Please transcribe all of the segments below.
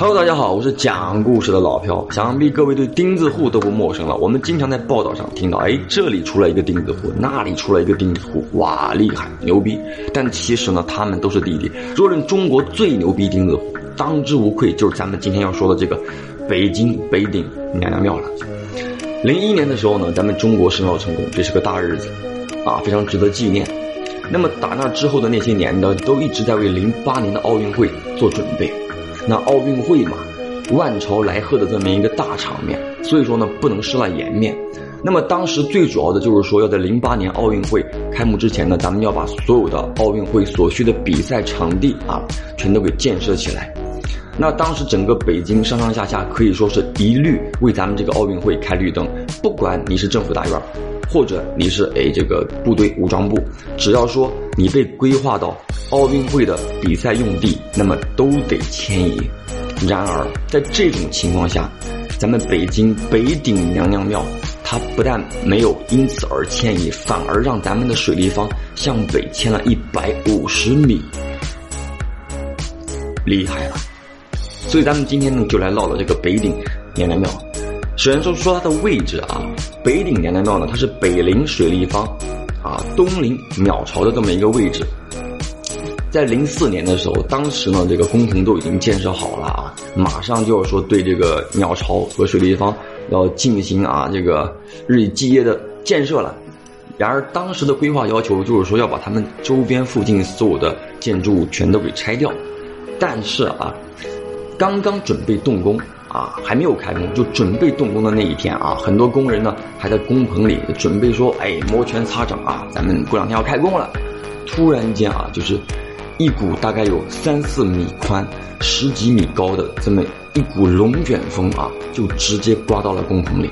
Hello，大家好，我是讲故事的老朴，想必各位对钉子户都不陌生了。我们经常在报道上听到，哎，这里出来一个钉子户，那里出来一个钉子户，哇，厉害，牛逼！但其实呢，他们都是弟弟。若论中国最牛逼钉子户，当之无愧就是咱们今天要说的这个北京北鼎娘娘庙了。零一年的时候呢，咱们中国申奥成功，这是个大日子，啊，非常值得纪念。那么打那之后的那些年呢，都一直在为零八年的奥运会做准备。那奥运会嘛，万朝来贺的这么一个大场面，所以说呢，不能失了颜面。那么当时最主要的就是说，要在零八年奥运会开幕之前呢，咱们要把所有的奥运会所需的比赛场地啊，全都给建设起来。那当时整个北京上上下下可以说是一律为咱们这个奥运会开绿灯，不管你是政府大院，或者你是哎这个部队武装部，只要说你被规划到。奥运会的比赛用地，那么都得迁移。然而，在这种情况下，咱们北京北顶娘娘庙，它不但没有因此而迁移，反而让咱们的水立方向北迁了一百五十米，厉害了。所以，咱们今天呢，就来唠唠这个北顶娘娘庙。首先说说它的位置啊，北顶娘娘庙呢，它是北临水立方，啊，东临鸟巢的这么一个位置。在零四年的时候，当时呢，这个工程都已经建设好了啊，马上就要说对这个鸟巢和水立方要进行啊这个日以继夜的建设了。然而当时的规划要求就是说要把他们周边附近所有的建筑物全都给拆掉。但是啊，刚刚准备动工啊，还没有开工，就准备动工的那一天啊，很多工人呢还在工棚里准备说，哎，摩拳擦掌啊，咱们过两天要开工了。突然间啊，就是。一股大概有三四米宽、十几米高的这么一股龙卷风啊，就直接刮到了工棚里，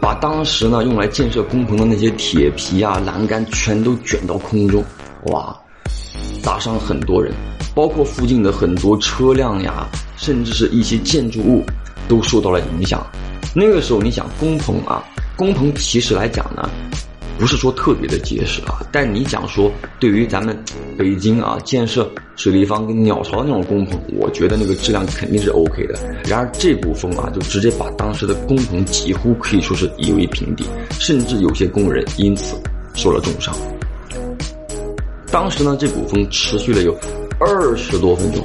把当时呢用来建设工棚的那些铁皮啊、栏杆全都卷到空中，哇，砸伤很多人，包括附近的很多车辆呀，甚至是一些建筑物都受到了影响。那个时候，你想工棚啊，工棚其实来讲呢。不是说特别的结实啊，但你讲说对于咱们北京啊建设水立方跟鸟巢那种工棚，我觉得那个质量肯定是 OK 的。然而这股风啊，就直接把当时的工棚几乎可以说是夷为平地，甚至有些工人因此受了重伤。当时呢，这股风持续了有二十多分钟，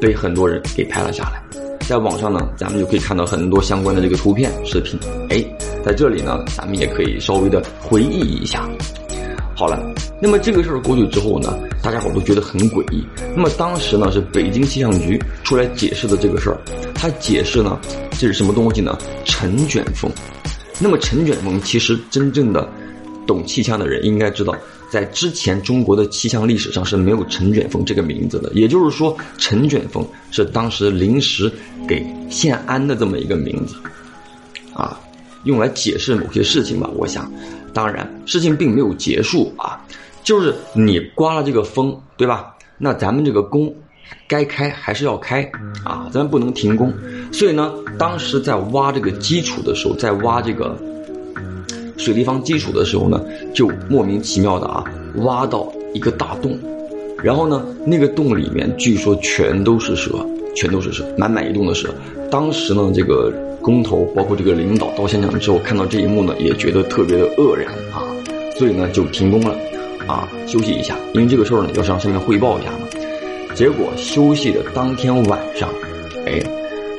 被很多人给拍了下来。在网上呢，咱们就可以看到很多相关的这个图片、视频。哎。在这里呢，咱们也可以稍微的回忆一下。好了，那么这个事儿过去之后呢，大家伙都觉得很诡异。那么当时呢，是北京气象局出来解释的这个事儿。他解释呢，这是什么东西呢？尘卷风。那么尘卷风其实真正的懂气象的人应该知道，在之前中国的气象历史上是没有尘卷风这个名字的。也就是说，尘卷风是当时临时给献安的这么一个名字，啊。用来解释某些事情吧，我想，当然事情并没有结束啊，就是你刮了这个风，对吧？那咱们这个工该开还是要开啊，咱不能停工。所以呢，当时在挖这个基础的时候，在挖这个水立方基础的时候呢，就莫名其妙的啊，挖到一个大洞，然后呢，那个洞里面据说全都是蛇，全都是蛇，满满一洞的蛇。当时呢，这个。工头包括这个领导到现场之后，看到这一幕呢，也觉得特别的愕然啊，所以呢就停工了，啊休息一下，因为这个事儿呢要向上面汇报一下嘛。结果休息的当天晚上，哎，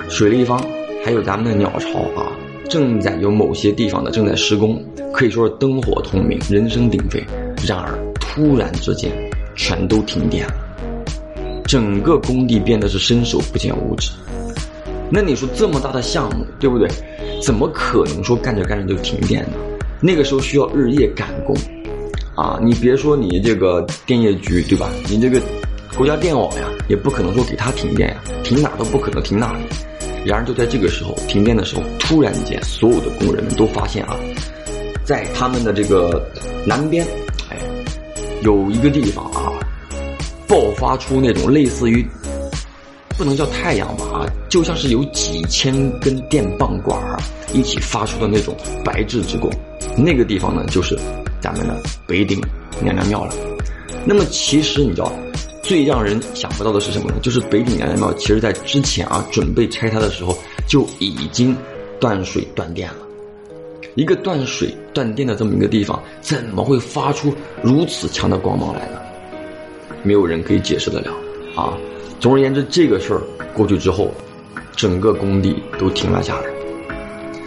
水立方还有咱们的鸟巢啊，正在有某些地方呢正在施工，可以说是灯火通明，人声鼎沸。然而突然之间，全都停电了，整个工地变得是伸手不见五指。那你说这么大的项目，对不对？怎么可能说干着干着就停电呢？那个时候需要日夜赶工，啊，你别说你这个电业局，对吧？你这个国家电网呀，也不可能说给他停电呀，停哪都不可能停那里。然而就在这个时候，停电的时候，突然间，所有的工人们都发现啊，在他们的这个南边，哎，有一个地方啊，爆发出那种类似于。不能叫太阳吧啊，就像是有几千根电棒管儿一起发出的那种白炽之光，那个地方呢就是咱们的北顶娘娘庙了。那么其实你知道，最让人想不到的是什么呢？就是北顶娘娘庙，其实在之前啊，准备拆它的时候就已经断水断电了。一个断水断电的这么一个地方，怎么会发出如此强的光芒来呢？没有人可以解释得了啊！总而言之，这个事儿过去之后，整个工地都停了下来。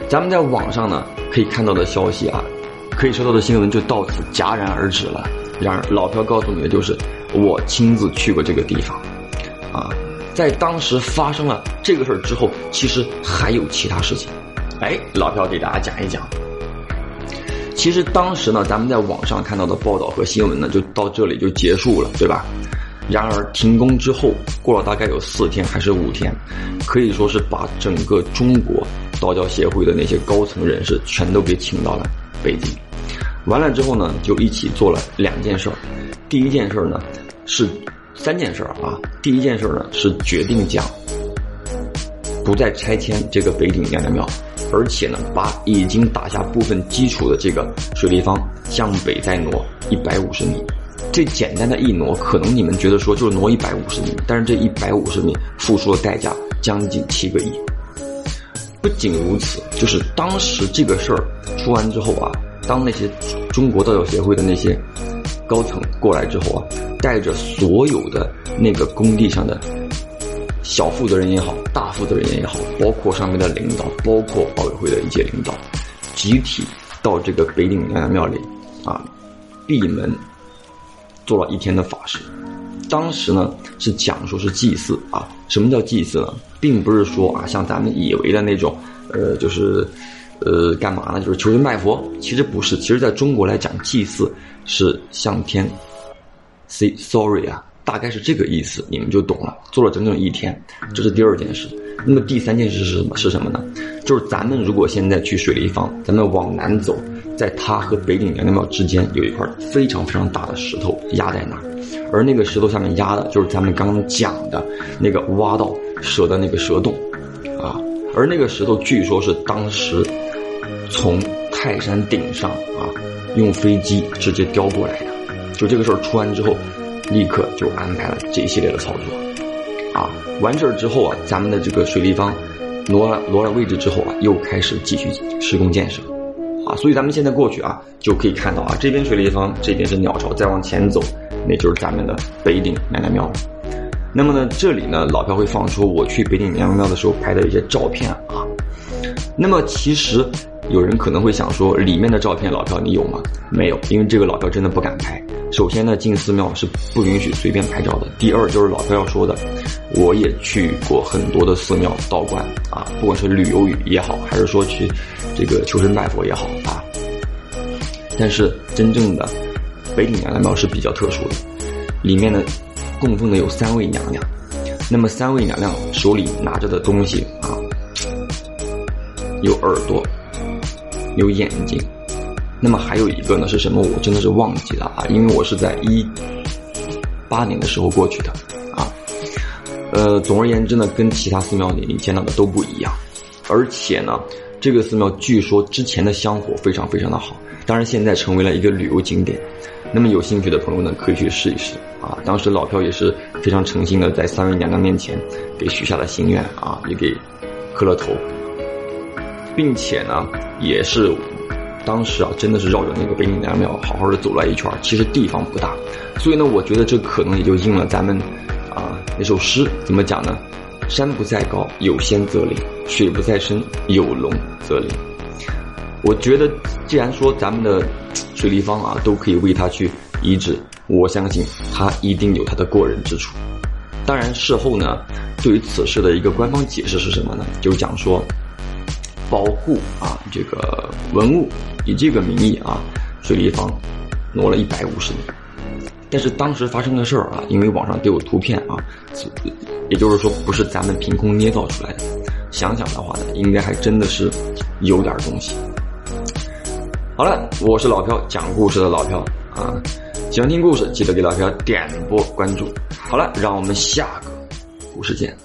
咱们在网上呢可以看到的消息啊，可以收到的新闻就到此戛然而止了。然而，老朴告诉你的就是，我亲自去过这个地方，啊，在当时发生了这个事儿之后，其实还有其他事情。哎，老朴给大家讲一讲。其实当时呢，咱们在网上看到的报道和新闻呢，就到这里就结束了，对吧？然而停工之后，过了大概有四天还是五天，可以说是把整个中国道教协会的那些高层人士全都给请到了北京。完了之后呢，就一起做了两件事儿。第一件事儿呢，是三件事儿啊。第一件事儿呢，是决定将不再拆迁这个北顶娘娘庙，而且呢，把已经打下部分基础的这个水立方向北再挪一百五十米。这简单的一挪，可能你们觉得说就是挪一百五十米，但是这一百五十米付出的代价将近七个亿。不仅如此，就是当时这个事儿出完之后啊，当那些中国道教协会的那些高层过来之后啊，带着所有的那个工地上的。小负责人也好，大负责人也好，包括上面的领导，包括保委会的一些领导，集体到这个北顶娘娘庙里，啊，闭门做了一天的法事。当时呢是讲说是祭祀啊，什么叫祭祀呢？并不是说啊像咱们以为的那种，呃，就是呃干嘛呢？就是求神拜佛。其实不是，其实在中国来讲，祭祀是向天 say sorry 啊。大概是这个意思，你们就懂了。做了整整一天，这是第二件事。那么第三件事是什么？是什么呢？就是咱们如果现在去水立方，咱们往南走，在它和北顶娘娘庙之间有一块非常非常大的石头压在那儿，而那个石头下面压的就是咱们刚刚讲的那个挖到蛇的那个蛇洞，啊，而那个石头据说是当时从泰山顶上啊用飞机直接叼过来的。就这个事儿出完之后。立刻就安排了这一系列的操作，啊，完事儿之后啊，咱们的这个水立方挪了挪了位置之后啊，又开始继续施工建设，啊，所以咱们现在过去啊，就可以看到啊，这边水立方，这边是鸟巢，再往前走，那就是咱们的北顶娘娘庙。那么呢，这里呢，老票会放出我去北顶娘娘庙的时候拍的一些照片啊。那么其实有人可能会想说，里面的照片老票你有吗？没有，因为这个老票真的不敢拍。首先呢，进寺庙是不允许随便拍照的。第二就是老朴要说的，我也去过很多的寺庙道观啊，不管是旅游也好，还是说去这个求神拜佛也好啊。但是真正的北顶娘娘庙是比较特殊的，里面呢供奉的有三位娘娘，那么三位娘娘手里拿着的东西啊，有耳朵，有眼睛。那么还有一个呢是什么？我真的是忘记了啊，因为我是在一八年的时候过去的啊。呃，总而言之呢，跟其他寺庙里你见到的都不一样，而且呢，这个寺庙据说之前的香火非常非常的好，当然现在成为了一个旅游景点。那么有兴趣的朋友呢，可以去试一试啊。当时老朴也是非常诚心的在三位娘娘面前给许下了心愿啊，也给磕了头，并且呢，也是。当时啊，真的是绕着那个北顶娘庙好好的走了一圈其实地方不大，所以呢，我觉得这可能也就应了咱们啊那首诗怎么讲呢？山不在高，有仙则灵；水不在深，有龙则灵。我觉得，既然说咱们的水立方啊都可以为他去移植，我相信他一定有他的过人之处。当然，事后呢，对于此事的一个官方解释是什么呢？就讲说。保护啊，这个文物以这个名义啊，水立方挪了一百五十米。但是当时发生的事儿啊，因为网上都有图片啊，也就是说不是咱们凭空捏造出来的。想想的话呢，应该还真的是有点东西。好了，我是老朴，讲故事的老朴啊，喜欢听故事记得给老朴点播关注。好了，让我们下个故事见。